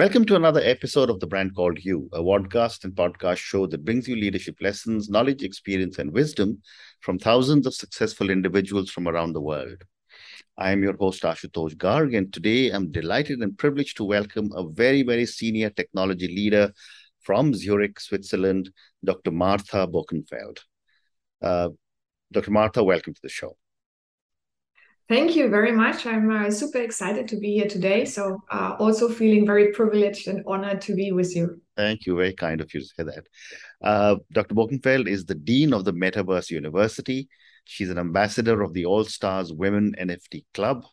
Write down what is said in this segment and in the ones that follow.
Welcome to another episode of The Brand Called You, a podcast and podcast show that brings you leadership lessons, knowledge, experience, and wisdom from thousands of successful individuals from around the world. I am your host, Ashutosh Garg, and today I'm delighted and privileged to welcome a very, very senior technology leader from Zurich, Switzerland, Dr. Martha Boeckenfeld. Uh, Dr. Martha, welcome to the show. Thank you very much. I'm uh, super excited to be here today. So, uh, also feeling very privileged and honored to be with you. Thank you. Very kind of you to say that. Uh, Dr. Boeckenfeld is the Dean of the Metaverse University. She's an ambassador of the All Stars Women NFT Club.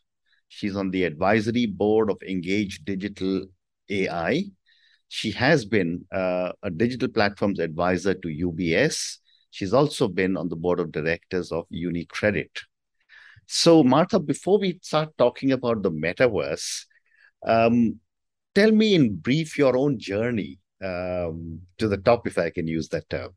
She's on the advisory board of Engage Digital AI. She has been uh, a digital platforms advisor to UBS. She's also been on the board of directors of UniCredit. So, Martha, before we start talking about the metaverse, um, tell me in brief your own journey um, to the top, if I can use that term.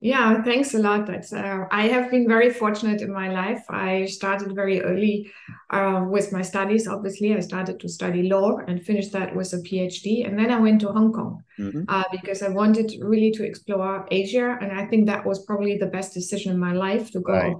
Yeah, thanks a lot. That's uh, I have been very fortunate in my life. I started very early uh, with my studies. Obviously, I started to study law and finished that with a PhD, and then I went to Hong Kong mm-hmm. uh, because I wanted really to explore Asia, and I think that was probably the best decision in my life to go right.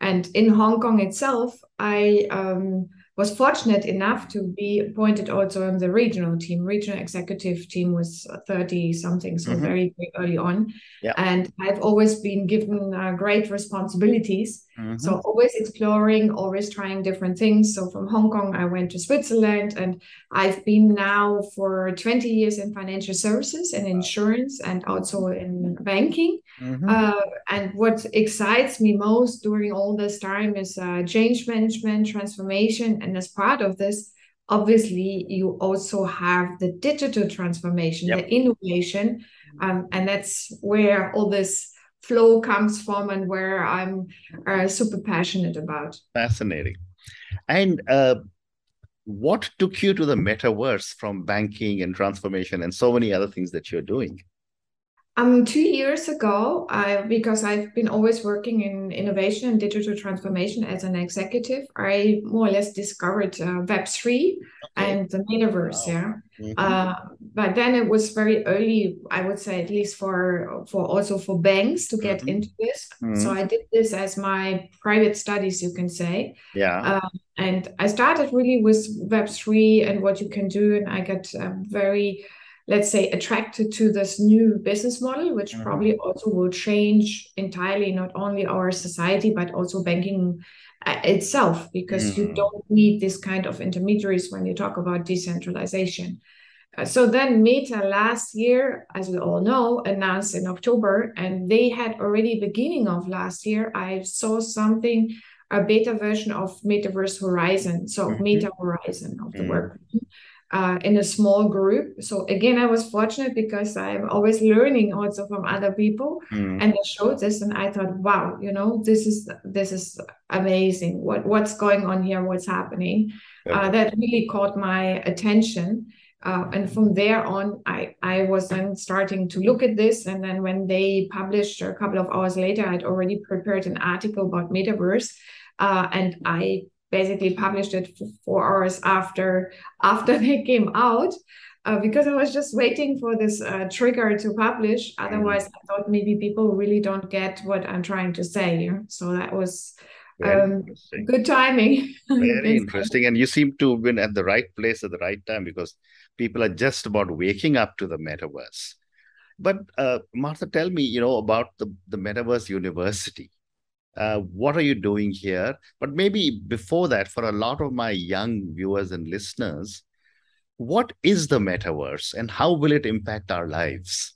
And in Hong Kong itself, I um, was fortunate enough to be appointed also on the regional team. Regional executive team was 30 something, so mm-hmm. very, very early on. Yeah. And I've always been given uh, great responsibilities. Mm-hmm. So always exploring, always trying different things. So from Hong Kong, I went to Switzerland, and I've been now for 20 years in financial services and insurance, and also in banking. Mm-hmm. Uh, and what excites me most during all this time is uh, change management, transformation, and as part of this, obviously, you also have the digital transformation, yep. the innovation, um, and that's where all this flow comes from and where I'm uh, super passionate about. Fascinating. And uh, what took you to the metaverse from banking and transformation and so many other things that you're doing? Um, two years ago, I, because I've been always working in innovation and digital transformation as an executive, I more or less discovered uh, Web3 okay. and the metaverse. Wow. Yeah. Mm-hmm. Uh, but then it was very early, I would say, at least for for also for banks to get mm-hmm. into this. Mm-hmm. So I did this as my private studies, you can say. Yeah. Um, and I started really with Web3 and what you can do, and I got um, very let's say attracted to this new business model which mm-hmm. probably also will change entirely not only our society but also banking uh, itself because mm-hmm. you don't need this kind of intermediaries when you talk about decentralization uh, so then meta last year as we all know announced in october and they had already beginning of last year i saw something a beta version of metaverse horizon so mm-hmm. meta horizon of the mm-hmm. work uh, in a small group. So again, I was fortunate because I'm always learning also from other people, mm. and they showed this, and I thought, wow, you know, this is this is amazing. What what's going on here? What's happening? Yeah. Uh, that really caught my attention. Uh, and from there on, I, I was then starting to look at this. And then when they published a couple of hours later, I'd already prepared an article about metaverse. Uh, and I basically published it four hours after after they came out uh, because I was just waiting for this uh, trigger to publish. Mm-hmm. Otherwise, I thought maybe people really don't get what I'm trying to say. So that was um, good timing. Very interesting. And you seem to have been at the right place at the right time because people are just about waking up to the metaverse. But uh, Martha, tell me, you know, about the, the Metaverse University. Uh, what are you doing here? But maybe before that, for a lot of my young viewers and listeners, what is the metaverse and how will it impact our lives?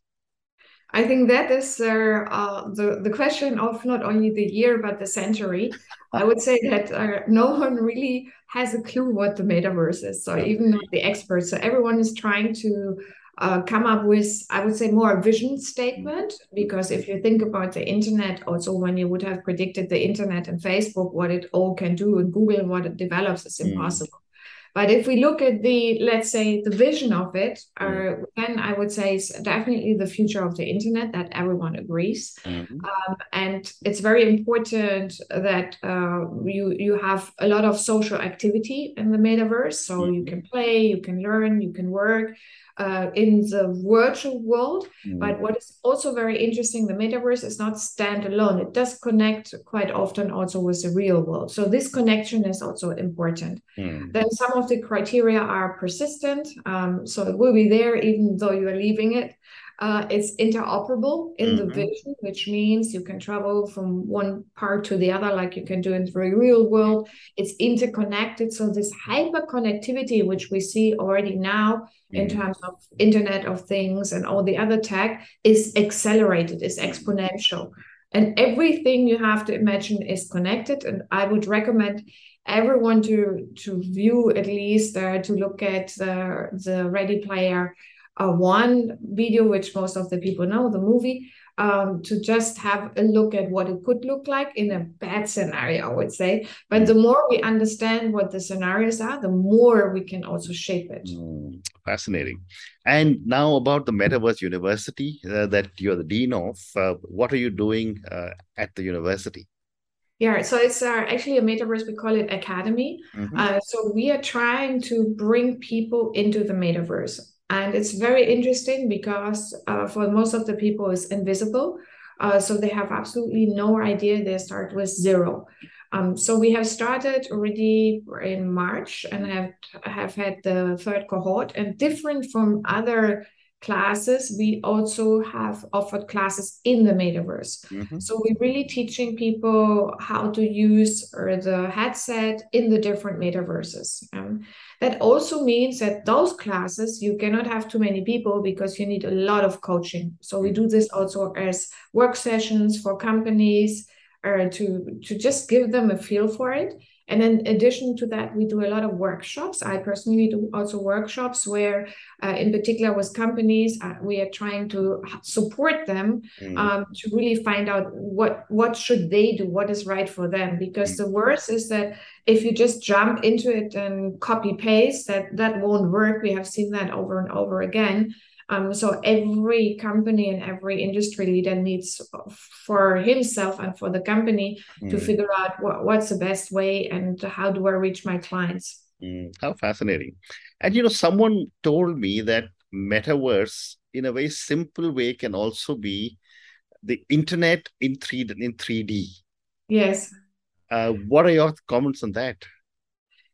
I think that is uh, uh, the, the question of not only the year, but the century. I would say that uh, no one really has a clue what the metaverse is. So, even not the experts. So, everyone is trying to uh, come up with, I would say, more a vision statement. Because if you think about the internet, also when you would have predicted the internet and Facebook, what it all can do, and Google, what it develops, is mm. impossible. Mm. But if we look at the, let's say, the vision of it, mm. uh, then I would say it's definitely the future of the internet that everyone agrees. Mm-hmm. Um, and it's very important that uh, you you have a lot of social activity in the metaverse. So mm-hmm. you can play, you can learn, you can work uh, in the virtual world. Mm. But what is also very interesting, the metaverse is not standalone. It does connect quite often also with the real world. So this connection is also important. Mm. Then some of the criteria are persistent. Um, so it will be there even though you are leaving it. Uh, it's interoperable in mm-hmm. the vision, which means you can travel from one part to the other, like you can do in the real world. It's interconnected. So this hyper connectivity, which we see already now mm-hmm. in terms of Internet of Things and all the other tech, is accelerated, is exponential. And everything you have to imagine is connected. And I would recommend everyone to to view at least uh, to look at the the Ready Player uh, one video, which most of the people know, the movie, um, to just have a look at what it could look like in a bad scenario, I would say. But the more we understand what the scenarios are, the more we can also shape it. Mm, fascinating. And now about the Metaverse University uh, that you're the dean of, uh, what are you doing uh, at the university? Yeah, so it's uh, actually a metaverse. We call it Academy. Mm-hmm. Uh, so we are trying to bring people into the metaverse and it's very interesting because uh, for most of the people it's invisible. Uh, so they have absolutely no idea they start with zero. Um, so we have started already in march and have have had the third cohort and different from other classes we also have offered classes in the metaverse mm-hmm. so we're really teaching people how to use the headset in the different metaverses um, that also means that those classes, you cannot have too many people because you need a lot of coaching. So we do this also as work sessions for companies or to, to just give them a feel for it. And in addition to that, we do a lot of workshops. I personally do also workshops where, uh, in particular with companies, uh, we are trying to support them mm. um, to really find out what what should they do, what is right for them. Because mm. the worst is that if you just jump into it and copy paste, that that won't work. We have seen that over and over again. Um, so every company and every industry leader needs for himself and for the company mm. to figure out what, what's the best way and how do I reach my clients. Mm, how fascinating. And you know, someone told me that metaverse in a very simple way can also be the internet in 3 in 3D. Yes. Uh, what are your comments on that?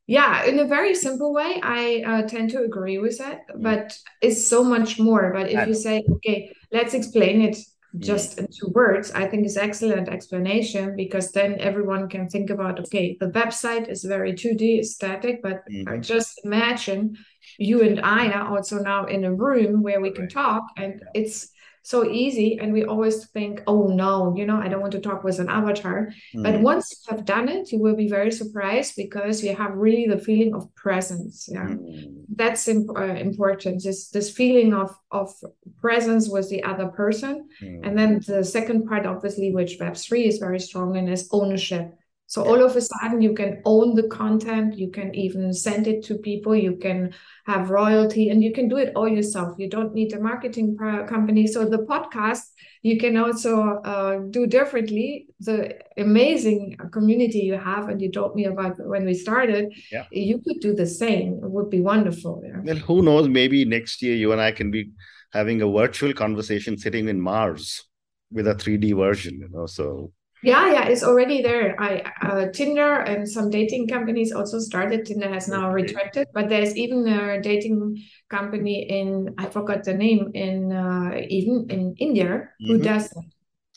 Yeah, in a very simple way, I uh, tend to agree with that, mm. but it's so much more. But if you say, okay, let's explain it mm. just in two words, I think is excellent explanation because then everyone can think about, okay, the website is very 2D static, but mm-hmm. just imagine you and I are also now in a room where we can talk and it's so easy and we always think oh no you know i don't want to talk with an avatar mm. but once you have done it you will be very surprised because you have really the feeling of presence yeah mm. that's imp- uh, important this this feeling of of presence with the other person mm. and then the second part obviously which web3 is very strong in is ownership so all of a sudden you can own the content, you can even send it to people, you can have royalty and you can do it all yourself. You don't need a marketing company. So the podcast you can also uh, do differently. The amazing community you have, and you told me about when we started, yeah. you could do the same. It would be wonderful. Yeah. Well, who knows? Maybe next year you and I can be having a virtual conversation sitting in Mars with a 3D version, you know. So yeah, yeah, it's already there. I uh, Tinder and some dating companies also started. Tinder has now retracted, but there's even a dating company in I forgot the name in uh, even in India mm-hmm. who does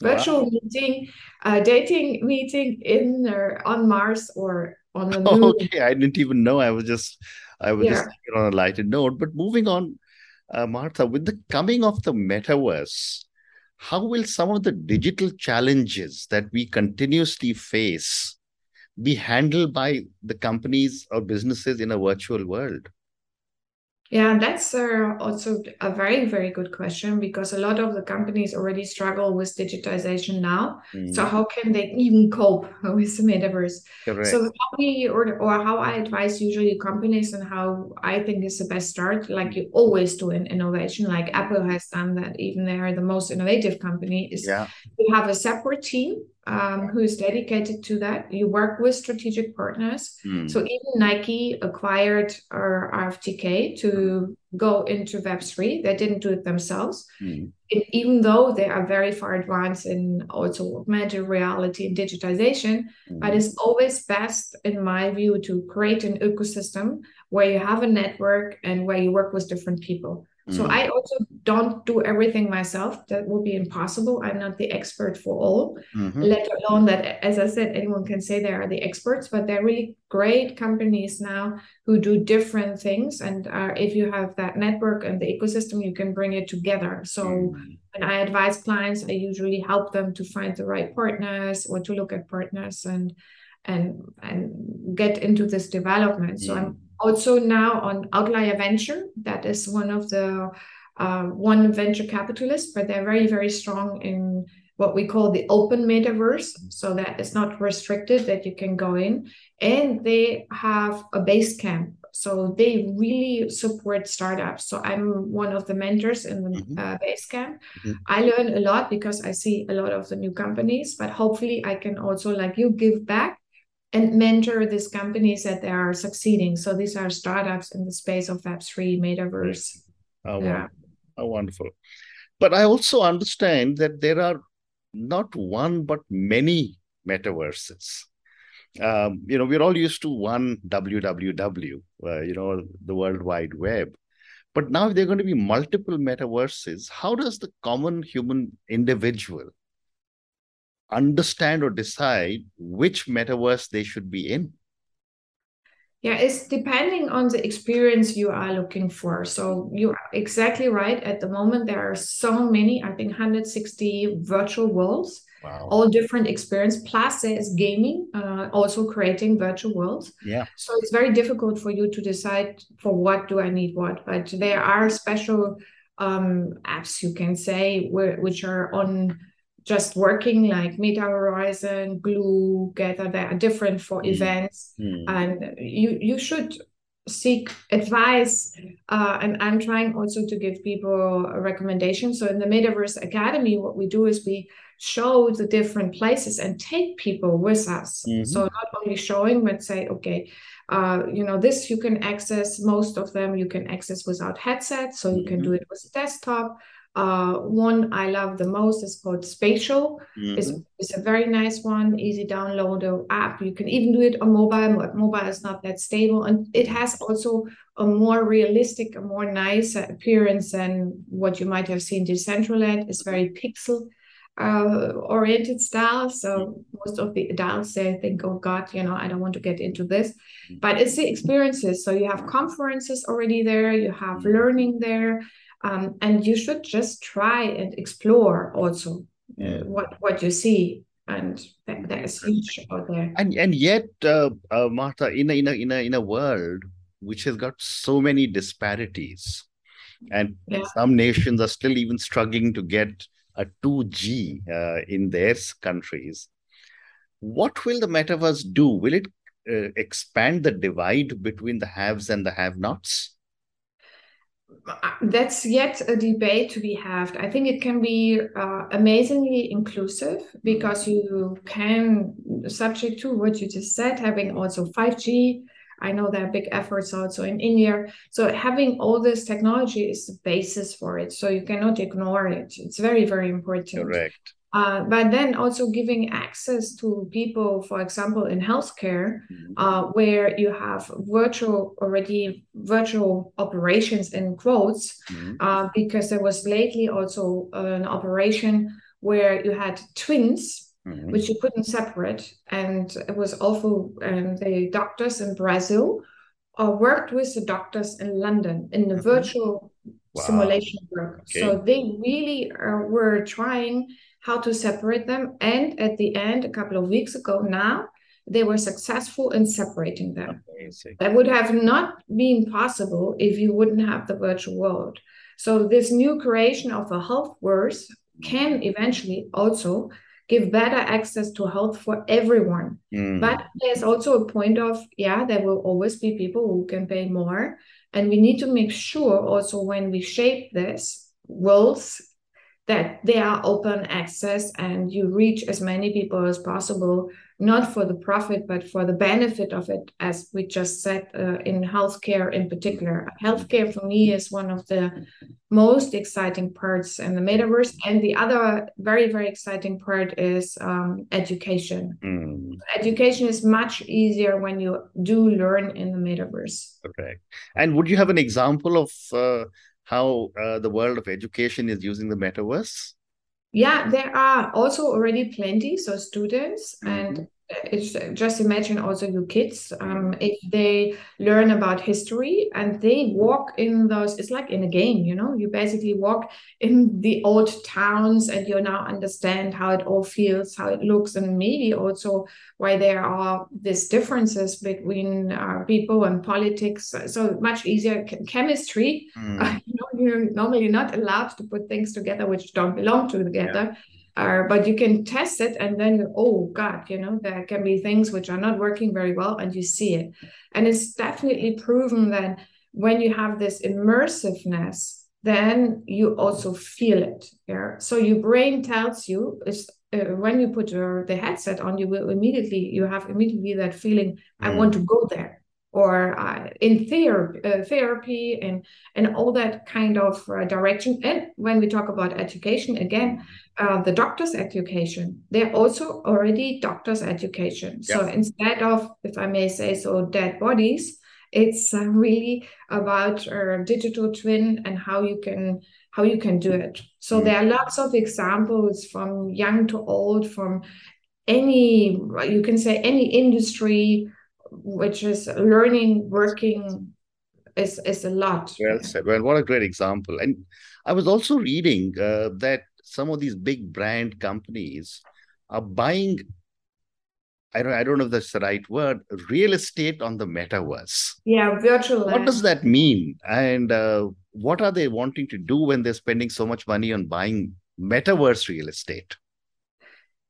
virtual wow. meeting, uh, dating meeting in or on Mars or on the moon. Okay, I didn't even know. I was just I was yeah. just on a lighted note. But moving on, uh, Martha, with the coming of the metaverse how will some of the digital challenges that we continuously face be handled by the companies or businesses in a virtual world? Yeah, that's uh, also a very, very good question because a lot of the companies already struggle with digitization now. Mm. So how can they even cope with the metaverse? Correct. So how we or, or how I advise usually companies and how I think is the best start, like you always do in innovation, like Apple has done that, even they are the most innovative company, is yeah. you have a separate team um, who is dedicated to that. You work with strategic partners. Mm. So even Nike acquired our RTFKT to go into Web3. They didn't do it themselves. Mm. It, even though they are very far advanced in also augmented reality and digitization, mm. but it's always best, in my view, to create an ecosystem where you have a network and where you work with different people. So mm. I also don't do everything myself. That would be impossible. I'm not the expert for all, mm-hmm. let alone that, as I said, anyone can say they are the experts, but they're really great companies now who do different things. And uh, if you have that network and the ecosystem, you can bring it together. So mm. when I advise clients, I usually help them to find the right partners or to look at partners and and and get into this development. So I'm also now on Outlier Venture. That is one of the uh, one venture capitalist, but they're very very strong in what we call the open metaverse. So that it's not restricted that you can go in, and they have a base camp. So they really support startups. So I'm one of the mentors in the mm-hmm. uh, base camp. Mm-hmm. I learn a lot because I see a lot of the new companies, but hopefully I can also like you give back and mentor these companies that they are succeeding. So these are startups in the space of Web3, metaverse. Oh, yeah. How wonderful. But I also understand that there are not one, but many metaverses. Um, you know, we're all used to one www, uh, you know, the World Wide Web. But now there are going to be multiple metaverses. How does the common human individual understand or decide which metaverse they should be in? Yeah, it's depending on the experience you are looking for. So you're exactly right. At the moment, there are so many, I think 160 virtual worlds, wow. all different experience. Plus, there is gaming, uh, also creating virtual worlds. Yeah. So it's very difficult for you to decide for what do I need what. But there are special um, apps, you can say, where, which are on just working like Meta Horizon, Glue, Gather, they are different for mm. events. Mm. And you you should seek advice. Uh, and I'm trying also to give people a recommendation. So in the Metaverse Academy, what we do is we show the different places and take people with us. Mm-hmm. So not only showing, but say, okay, uh, you know, this you can access, most of them you can access without headset. So you mm-hmm. can do it with desktop uh, one I love the most is called Spatial. Mm-hmm. It's, it's a very nice one, easy download app. You can even do it on mobile, but mobile is not that stable. And it has also a more realistic, a more nice appearance than what you might have seen Decentraland. It's very pixel uh, oriented style. So mm-hmm. most of the adults they think, oh God, you know, I don't want to get into this. Mm-hmm. But it's the experiences. So you have conferences already there, you have mm-hmm. learning there um, and you should just try and explore also uh, what what you see and that, that is huge out there. And and yet uh, uh, martha in a, in a in a in a world which has got so many disparities and yeah. some nations are still even struggling to get a 2g uh, in their countries what will the metaverse do? Will it uh, expand the divide between the haves and the have nots that's yet a debate to be had. I think it can be uh, amazingly inclusive because you can, subject to what you just said, having also 5G. I know there are big efforts also in India. So having all this technology is the basis for it. So you cannot ignore it. It's very, very important. Correct. Uh, but then also giving access to people, for example, in healthcare, mm-hmm. uh, where you have virtual already virtual operations in quotes, mm-hmm. uh, because there was lately also an operation where you had twins, mm-hmm. which you couldn't separate, and it was awful. And the doctors in Brazil uh, worked with the doctors in London in the mm-hmm. virtual wow. simulation work. Okay. So they really uh, were trying how to separate them. And at the end, a couple of weeks ago now, they were successful in separating them. Amazing. That would have not been possible if you wouldn't have the virtual world. So this new creation of a healthverse can eventually also give better access to health for everyone. Mm. But there's also a point of, yeah, there will always be people who can pay more. And we need to make sure also when we shape this worlds that they are open access and you reach as many people as possible not for the profit but for the benefit of it as we just said uh, in healthcare in particular. Healthcare for me is one of the most exciting parts in the metaverse. And the other very very exciting part is um, education. Mm. education is much easier when you do learn in the metaverse. Okay. And would you have an example of uh, how uh, the world of education is using the metaverse yeah there are also already plenty so students mm-hmm. and it's just imagine also your kids um, if they learn about history and they walk in those it's like in a game you know you basically walk in the old towns and you now understand how it all feels how it looks and maybe also why there are these differences between uh, people and politics. So much easier chemistry. Mm. uh, you know, you're normally not allowed to put things together which don't belong together. Yeah uh, but you can test it and then oh god you know there can be things which are not working very well and you see it. And it's definitely proven that when you have this immersiveness then you also feel it yeah? So your brain tells you is uh, when you put your, the headset on you will immediately you have immediately that feeling mm. i want to go there or uh, in therapy, uh, therapy and and all that kind of uh, direction. And when we talk about education, again, uh, the doctor's education, they're also already doctor's education. So instead of, if I may say so, dead bodies, it's uh, really about a digital twin and how you can how you can do it. So mm. there are lots of examples from young to old, from any you can say any industry which is learning, working is is a lot. Well said. Well, what a great example. And I was also reading uh, that some of these big brand companies are buying. I don't, I don't know if that's the right word. Real estate on the metaverse. Yeah, virtual. What land. does that mean? And uh, what are they wanting to do when they're spending so much money on buying metaverse real estate?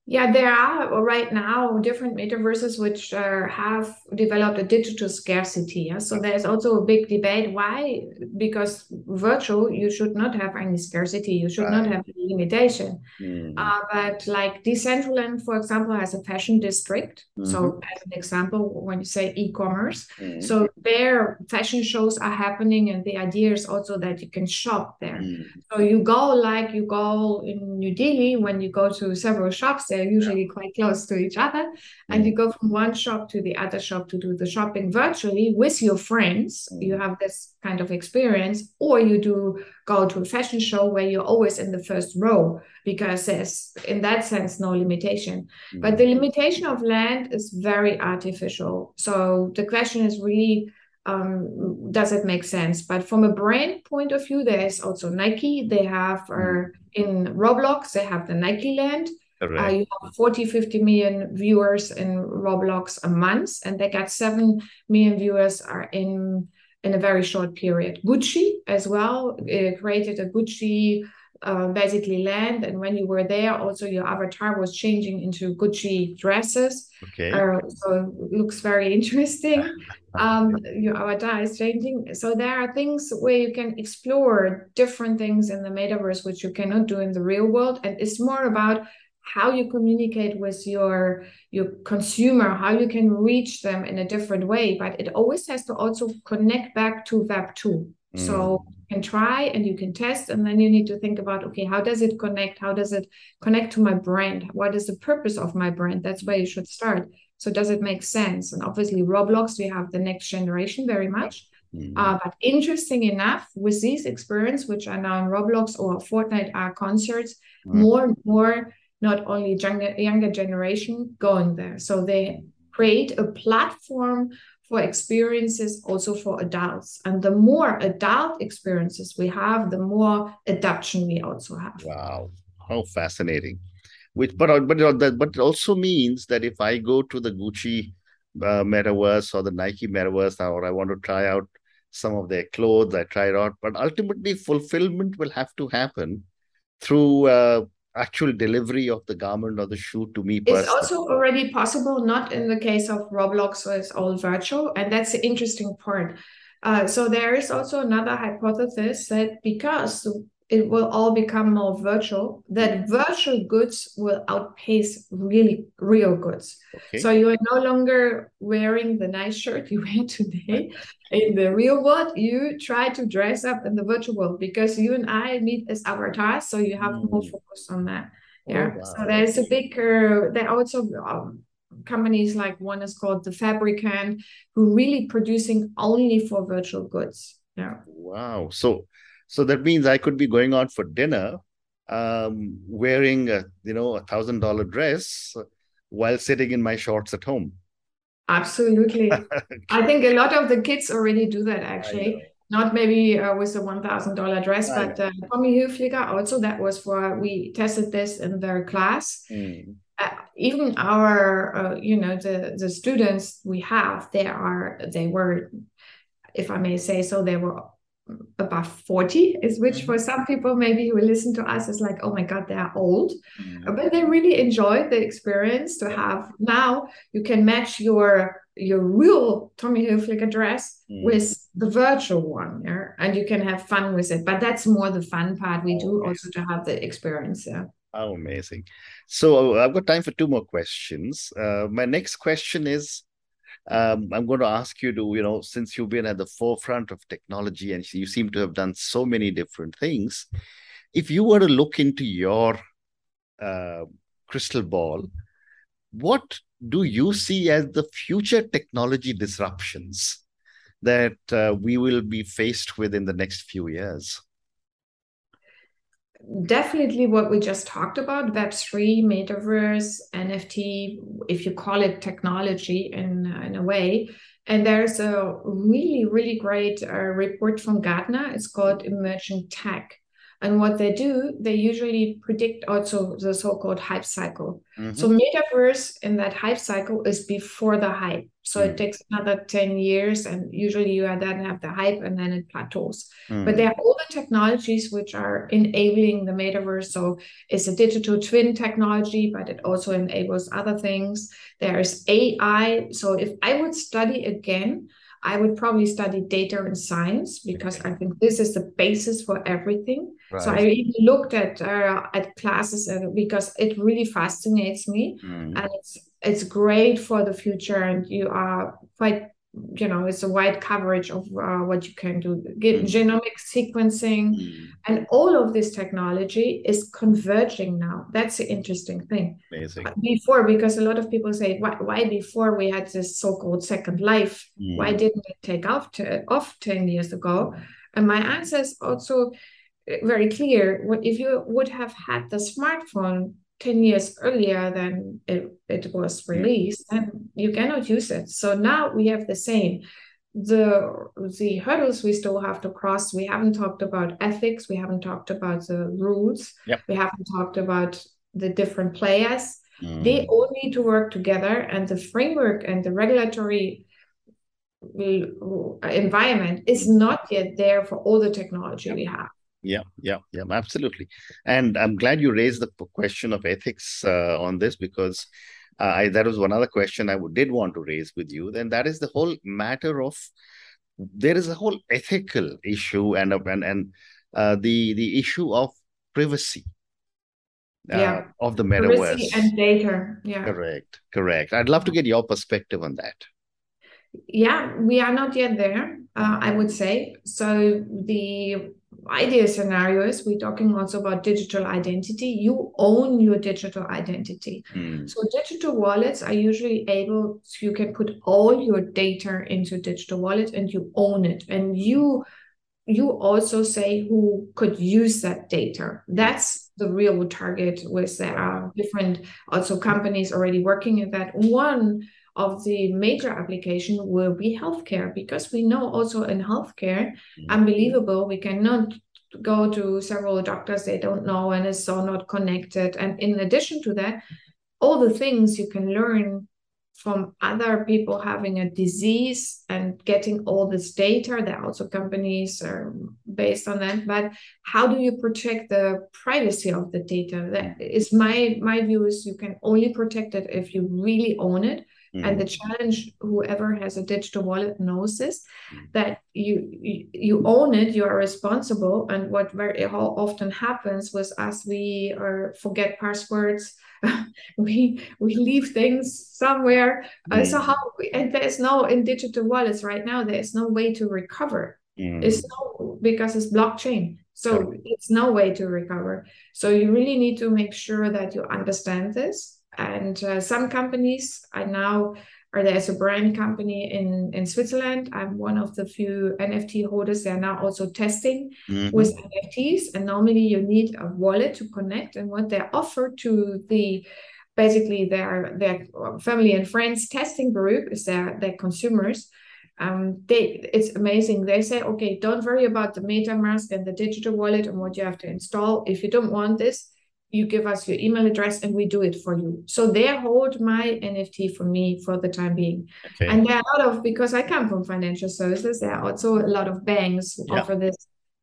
Yeah, there are right now different metaverses which uh, have developed a digital scarcity. Yeah? So there's also a big debate. Why? Because virtual, you should not have any scarcity. You should right. not have any limitation. Mm. Uh, but like Decentraland, for example, has a fashion district. Mm-hmm. So as an example, when you say e-commerce, mm. so their fashion shows are happening, and the idea is also that you can shop there. Mm. So you go like you go in New Delhi when you go to several shops there they're usually quite close to each other. And you mm. go from one shop to the other shop to do the shopping virtually with your friends. You mm. have this kind of experience, or you do go to a fashion show where you're always in the first row because there's, in that sense, no limitation. But the mm. limitation of land is very artificial. So the question is really um, does it make sense? But from a brand point of view, there is also Nike. They have uh, in Roblox, they have the Nike Land. Uh, you have 40, 50 million viewers in Roblox a month, and they got 7 million viewers are in in a very short period. Gucci as well uh, created a Gucci uh, basically land, and when you were there, also your avatar was changing into Gucci dresses. Okay. Uh, so it looks very interesting. um, your avatar is changing. So there are things where you can explore different things in the metaverse which you cannot do in the real world, and it's more about how you communicate with your your consumer how you can reach them in a different way but it always has to also connect back to web 2 mm. so you can try and you can test and then you need to think about okay how does it connect? How does it connect to my brand? What is the purpose of my brand? That's where you should start. So does it make sense? And obviously roblox we have the next generation very much. Mm. Uh, but interesting enough, with these experience, which are now in Roblox or Fortnite are concerts, more and more not only younger, younger generation going there. So they create a platform for experiences also for adults. And the more adult experiences we have, the more adoption we also have. Wow, how fascinating. which but but but it also means that if I go to the Gucci uh, metaverse or the Nike metaverse, or I want to try out some of their clothes, I try it out. But ultimately, fulfillment will have to happen through uh, actual delivery of the garment or the shoe to me personally. It's also already possible, not in the case of Roblox, so it's all virtual, and that's the interesting part. Uh, so there is also another hypothesis that because it will all become more virtual that virtual goods will outpace really real goods. Okay. so you are no longer wearing the nice shirt you wear today in the real world. You try to dress up in the virtual world because you and i meet as avatars so you have mm. more focus on that. Oh, yeah. oh, wow. so there's a bigger there are also um, companies like one is called the fabricant who really producing only for virtual goods. Yeah. Wow. So so that means I could be going out for dinner, um, wearing a you know a thousand dollar dress while sitting in my shorts at home. Absolutely, I think a lot of the kids already do that. Actually, not maybe uh, with a one thousand dollar dress, I but uh, Tommy Hilfiger also that was for we tested this in their class. Mm. Uh, even our uh, you know the the students we have they are they were if i may say so they were above 40 is which mm-hmm. for some people maybe who listen to us is like oh my god they're old mm-hmm. but they really enjoyed the experience to have now you can match your your real tommy hilfiger dress mm-hmm. with the virtual one yeah? and you can have fun with it but that's more the fun part we oh, do also to have the experience yeah Oh, amazing. So I've got time for two more questions. Uh, my next question is um, I'm going to ask you to, you know, since you've been at the forefront of technology and you seem to have done so many different things, if you were to look into your uh, crystal ball, what do you see as the future technology disruptions that uh, we will be faced with in the next few years? Definitely what we just talked about web3 metaverse nft if you call it technology in, in a way. And there's a really really great uh, report from gartner. It's called emerging tech and what they do, they usually predict also the so-called hype cycle. Mm-hmm. So metaverse in that hype cycle is before the hype. So mm-hmm. it takes another 10 years and usually you are then have the hype and then it plateaus. Mm-hmm. But there are all the technologies which are enabling the metaverse. So it's a digital twin technology, but it also enables other things. There's AI. So if I would study again, I would probably study data and science because I think this is the basis for everything. Right. So I even looked at uh, at classes uh, because it really fascinates me, mm. and it's it's great for the future. And you are quite you know it's a wide coverage of uh, what you can do mm. genomic sequencing mm. and all of this technology is converging now that's the interesting thing Amazing. before because a lot of people say why, why before we had this so-called second life mm. why didn't it take off to, off 10 years ago and my answer is also uh, very clear if you would have had the smartphone 10 years earlier than it, it was released, and you cannot use it. So now we have the same. The the hurdles we still have to cross. We haven't talked about ethics. We haven't talked about the rules. Yep. We haven't talked about the different players. Mm. They all need to work together, and the framework and the regulatory environment is not yet there for all the technology yep. we have. Yeah, yeah, yeah, absolutely. And I'm glad you raised the question of ethics uh, on this because uh, I, that was one other question I did want to raise with you. Then that is the whole matter of there is a whole ethical issue and and and uh, the the issue of privacy. Uh, yeah. of the metaverse privacy and data. Yeah, correct, correct. I'd love to get your perspective on that. Yeah, we are not yet there. Uh, I would say so. The ideal scenario is we're talking also about digital identity. You own your digital identity. Mm. So digital wallets are usually able to, you can put all your data into digital wallet and you own it. And you you also say who could use that data. That's the real target with there are different also companies already working at that. One of the major application will be healthcare because we know also in healthcare, mm-hmm. unbelievable, we cannot go to several doctors they don't know and is so not connected. And in addition to that, all the things you can learn from other people having a disease and getting all this data. There are also companies are based on that. But how do you protect the privacy of the data? That is my my view is you can only protect it if you really own it. Mm-hmm. And the challenge, whoever has a digital wallet knows this, mm-hmm. that you, you, you own it, you are responsible. And what very often happens with us, we are forget passwords, we we leave things somewhere. Uh, so how and there's no in digital wallets right now. There is no way to recover. Mm. It's no because it's blockchain. So it's no way to recover. So you really need to make sure that you understand this and uh, some companies I now are there as a brand company in in Switzerland. I'm one of the few NFT holders. They are now also testing mm-hmm. with NFTs, and normally you need a wallet to connect. And what they offer to the basically their their family and friends testing group is their their consumers. Um, they it's amazing. They say, okay, don't worry about the MetaMask and the digital wallet and what you have to install. If you don't want this, you give us your email address and we do it for you. So they hold my NFT for me for the time being. Okay. And there are a lot of, because I come from financial services, there are also a lot of banks who yeah. offer this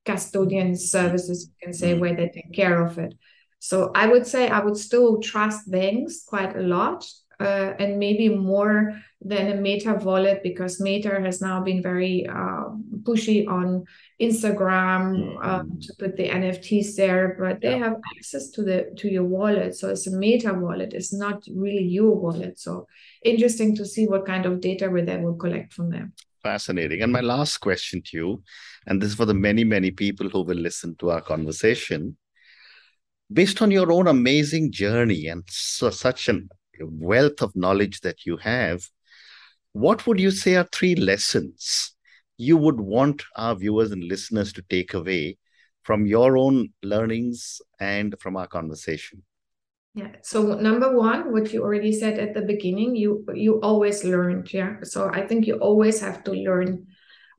custodian services, you can say, mm where they take care of it. So I would say I would still trust banks quite a lot uh, and maybe more than a Meta wallet because Meta has now been very uh, pushy on Instagram um, mm. to put the NFTs there, but they yeah. have access to the to your wallet. So it's a Meta wallet. It's not really your wallet. So interesting to see what kind of data where they will collect from them. Fascinating. And my last question to you, and this is for the many many people who will listen to our conversation. Based on your own amazing journey and so, such a wealth of knowledge that you have, what would you say are three lessons you would want our viewers and listeners to take away from your own learnings and from our conversation? Yeah. So number one, what you already said at the beginning, you you always learned. Yeah. So I think you always have to learn.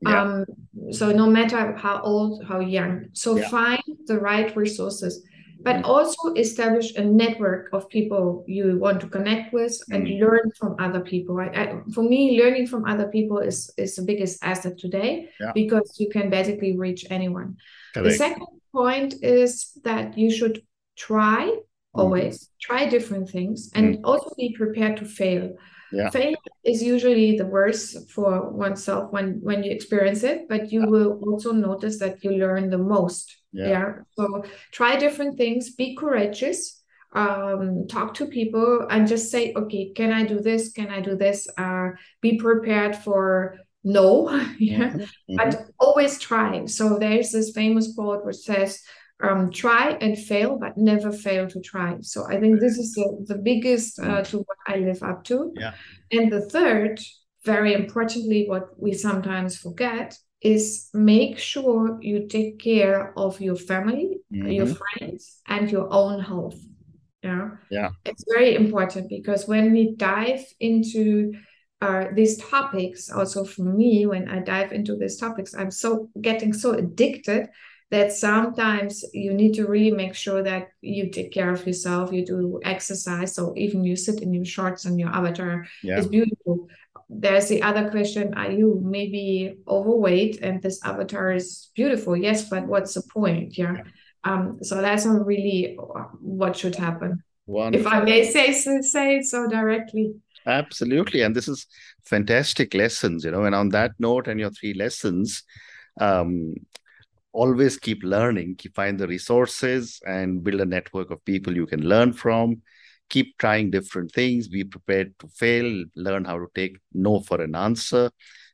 Yeah. Um, so no matter how old, how young. So yeah. find the right resources but mm. also establish a network of people you want to connect with and mm. learn from other people. I, I, for me, learning from other people is, is the biggest asset today yeah. because you can basically reach anyone. Correct. The second point is that you should try mm. always, mm. try different things, and mm. also be prepared to fail yeah. failure is usually the worst for oneself when when you experience it but you yeah. will also notice that you learn the most yeah. yeah, so try different things be courageous um talk to people and just say okay can i do this can i do this uh be prepared for no yeah mm-hmm. but always try so there's this famous quote which says um, try and fail, but never fail to try. So I think this is the, the biggest uh, mm. to what I live up to. Yeah. And the third, very importantly, what we sometimes forget is make sure you take care of your family, mm-hmm. your friends, and your own health. Yeah. Yeah. It's very important because when we dive into uh, these topics, also for me, when I dive into these topics, I'm so getting so addicted that sometimes you need to really make sure that you take care of yourself you do exercise so even you sit in your shorts and your avatar yeah. is beautiful there's the other question are you maybe overweight? And this avatar is beautiful yes but what's the point? Yeah, yeah. um so that's not really what should happen. Wonderful. if i may say so, say it so directly. Absolutely and this is fantastic lessons you know and on that note and your three lessons um always keep learning. Keep find the resources and build a network of people you can learn from keep trying different things be prepared to fail learn how to take no for an answer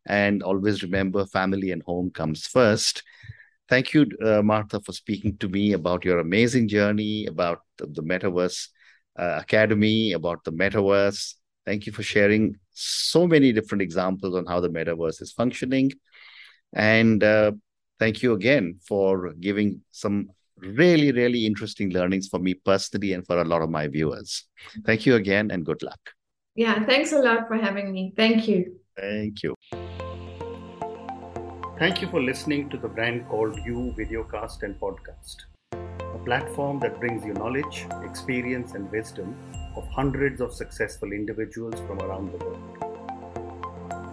and always remember family and home comes first. Thank you uh, martha for speaking to me about your amazing journey about the, the metaverse uh, academy about the metaverse. Thank you for sharing so many different examples on how the metaverse is functioning. And uh, thank you again for giving some really, really interesting learnings for me personally and for a lot of my viewers. Thank you again and good luck. Yeah, thanks a lot for having me. Thank you. Thank you. Thank you for listening to the brand called You videocast and podcast, a platform that brings you knowledge, experience, and wisdom of hundreds of successful individuals from around the world.